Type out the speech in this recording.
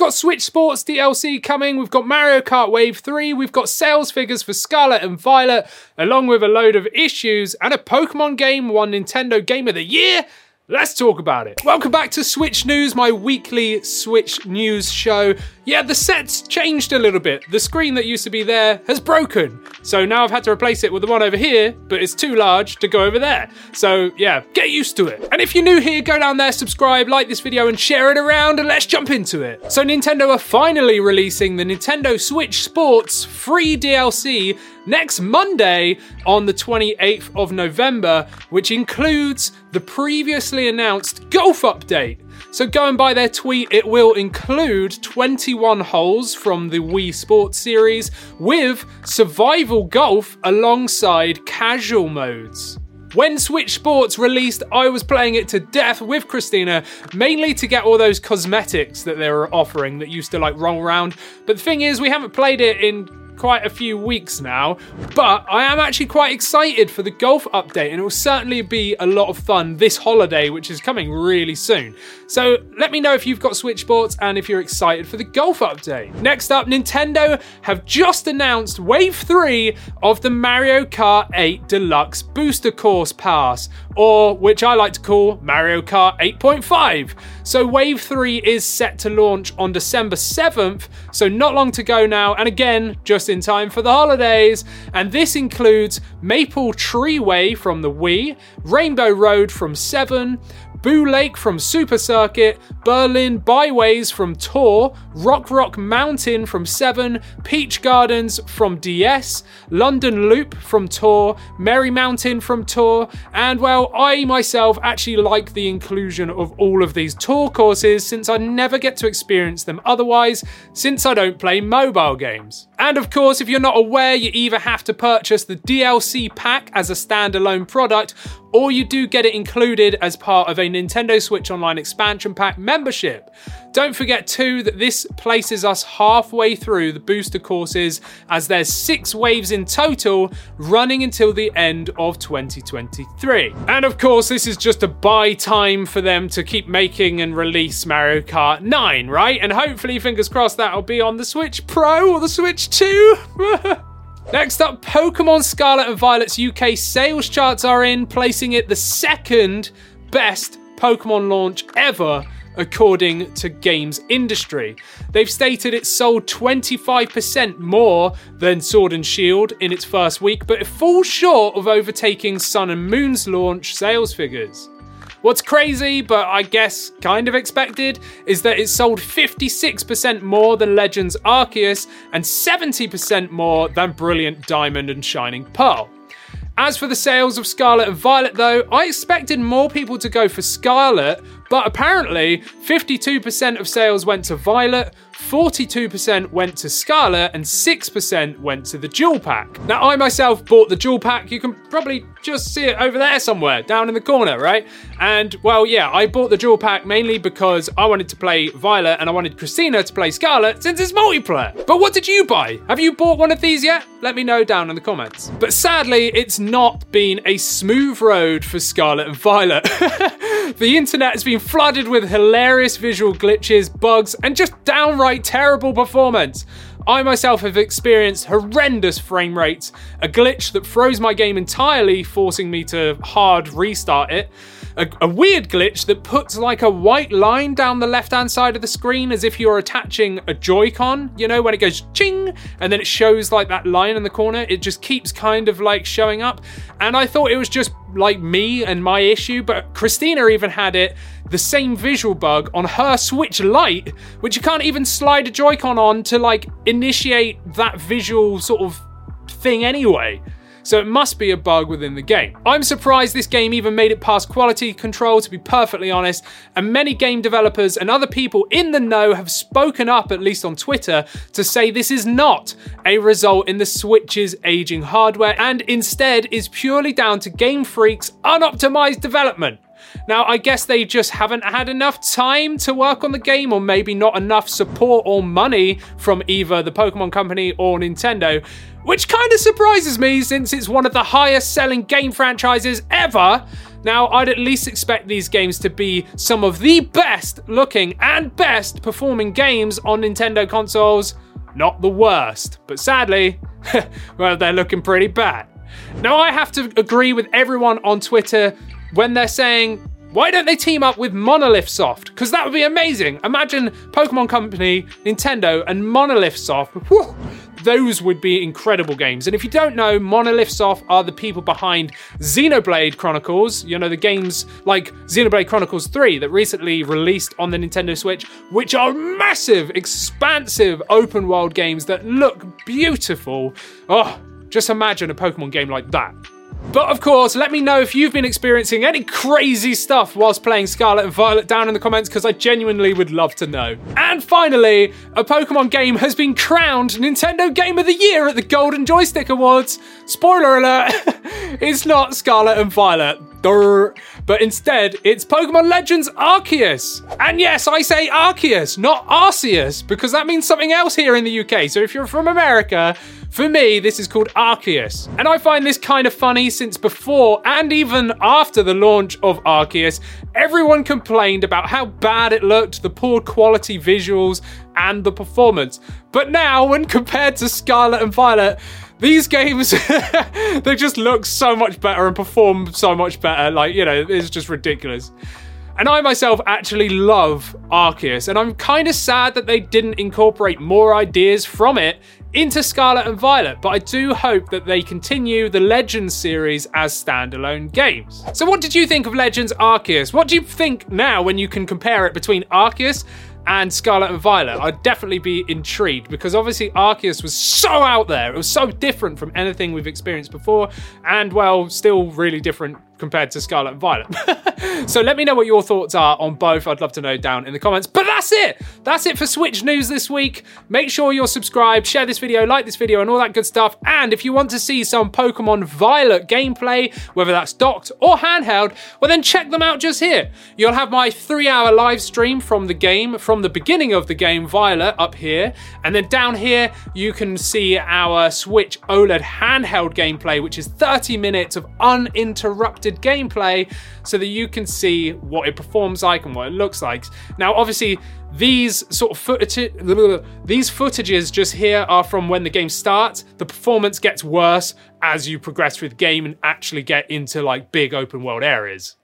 got Switch Sports DLC coming, we've got Mario Kart Wave 3, we've got sales figures for Scarlet and Violet, along with a load of issues, and a Pokemon game won Nintendo Game of the Year. Let's talk about it. Welcome back to Switch News, my weekly Switch news show. Yeah, the set's changed a little bit. The screen that used to be there has broken. So now I've had to replace it with the one over here, but it's too large to go over there. So yeah, get used to it. And if you're new here, go down there, subscribe, like this video, and share it around, and let's jump into it. So Nintendo are finally releasing the Nintendo Switch Sports free DLC next Monday on the 28th of November, which includes the previously announced golf update. So go and buy their tweet. It will include 21 holes from the Wii Sports series with survival golf alongside casual modes. When Switch Sports released, I was playing it to death with Christina, mainly to get all those cosmetics that they were offering that used to like roll around. But the thing is, we haven't played it in quite a few weeks now, but I am actually quite excited for the golf update, and it will certainly be a lot of fun this holiday, which is coming really soon. So let me know if you've got Switch and if you're excited for the golf update. Next up, Nintendo have just announced Wave 3 of the Mario Kart 8 Deluxe Booster Course Pass, or which I like to call Mario Kart 8.5. So Wave 3 is set to launch on December 7th, so not long to go now, and again, just in time for the holidays. And this includes Maple Treeway from the Wii, Rainbow Road from 7, Boo Lake from Super Circuit, Berlin Byways from Tour, Rock Rock Mountain from 7, Peach Gardens from DS, London Loop from Tour, Merry Mountain from Tour, and well, I myself actually like the inclusion of all of these tour courses since I never get to experience them otherwise, since I don't play mobile games. And of course, if you're not aware, you either have to purchase the DLC pack as a standalone product, or you do get it included as part of a Nintendo Switch Online expansion pack membership. Don't forget too that this places us halfway through the booster courses as there's six waves in total running until the end of 2023. And of course, this is just a buy time for them to keep making and release Mario Kart 9, right? And hopefully, fingers crossed, that'll be on the Switch Pro or the Switch 2. Next up, Pokemon Scarlet and Violet's UK sales charts are in, placing it the second best Pokemon launch ever according to Games Industry. They've stated it sold 25% more than Sword and Shield in its first week, but it falls short of overtaking Sun and Moon's launch sales figures. What's crazy, but I guess kind of expected, is that it sold 56% more than Legends Arceus and 70% more than Brilliant Diamond and Shining Pearl. As for the sales of Scarlet and Violet, though, I expected more people to go for Scarlet, but apparently 52% of sales went to Violet, 42% went to Scarlet, and 6% went to the Dual Pack. Now, I myself bought the Dual Pack. You can probably just see it over there somewhere, down in the corner, right? And, well, yeah, I bought the Dual Pack mainly because I wanted to play Violet and I wanted Christina to play Scarlet since it's multiplayer. But what did you buy? Have you bought one of these yet? Let me know down in the comments. But sadly, it's not been a smooth road for Scarlet and Violet. the internet has been flooded with hilarious visual glitches, bugs, and just downright terrible performance. I myself have experienced horrendous frame rates, a glitch that froze my game entirely, forcing me to hard restart it. A, a, weird glitch that puts like a white line down the left hand side of the screen as if you're attaching a Joy-Con, you know, when it goes ching and then it shows like that line in the corner. It just keeps kind of like showing up. And I thought it was just like me and my issue, but Christina even had it the same visual bug on her Switch Lite, which you can't even slide a Joy-Con on to like initiate that visual sort of thing anyway. So it must be a bug within the game. I'm surprised this game even made it past quality control, to be perfectly honest, and many game developers and other people in the know have spoken up, at least on Twitter, to say this is not a result in the Switch's aging hardware and instead is purely down to Game Freak's unoptimized development. Now, I guess they just haven't had enough time to work on the game, or maybe not enough support or money from either the Pokemon Company or Nintendo, which kind of surprises me since it's one of the highest selling game franchises ever. Now, I'd at least expect these games to be some of the best looking and best performing games on Nintendo consoles. Not the worst, but sadly, well, they're looking pretty bad. Now, I have to agree with everyone on Twitter when they're saying, why don't they team up with Monolith Soft? Because that would be amazing. Imagine Pokemon Company, Nintendo, and Monolith Soft. Whew, those would be incredible games. And if you don't know, Monolith Soft are the people behind Xenoblade Chronicles, you know, the games like Xenoblade Chronicles 3 that recently released on the Nintendo Switch, which are massive, expansive open world games that look beautiful. Oh, just imagine a Pokemon game like that. But of course, let me know if you've been experiencing any crazy stuff whilst playing Scarlet and Violet down in the comments because I genuinely would love to know. And finally, a Pokemon game has been crowned Nintendo Game of the Year at the Golden Joystick Awards. Spoiler alert, it's not Scarlet and Violet. Durr. But instead, it's Pokemon Legends Arceus. And yes, I say Arceus, not Arceus, because that means something else here in the UK. So if you're from America, for me, this is called Arceus. And I find this kind of funny since before and even after the launch of Arceus, everyone complained about how bad it looked, the poor quality visuals, and the performance. But now, when compared to Scarlet and Violet, these games they just look so much better and perform so much better. Like, you know, it's just ridiculous. And I myself actually love Arceus, and I'm kind of sad that they didn't incorporate more ideas from it into Scarlet and Violet, but I do hope that they continue the Legends series as standalone games. So, what did you think of Legends Arceus? What do you think now when you can compare it between Arceus and Scarlet and Violet? I'd definitely be intrigued because obviously Arceus was so out there. It was so different from anything we've experienced before, and well, still really different compared to Scarlet and Violet. so let me know what your thoughts are on both. I'd love to know down in the comments. But that's it. That's it for Switch news this week. Make sure you're subscribed, share this video, like this video, and all that good stuff. And if you want to see some Pokemon Violet gameplay, whether that's docked or handheld, well then check them out just here. You'll have my three hour live stream from the game, from the beginning of the game Violet up here. And then down here, you can see our Switch OLED handheld gameplay, which is 30 minutes of uninterrupted gameplay so that you can see what it performs like and what it looks like. Now, obviously, these sort of footage, these footages just here are from when the game starts. The performance gets worse as you progress through the game and actually get into like big open world areas.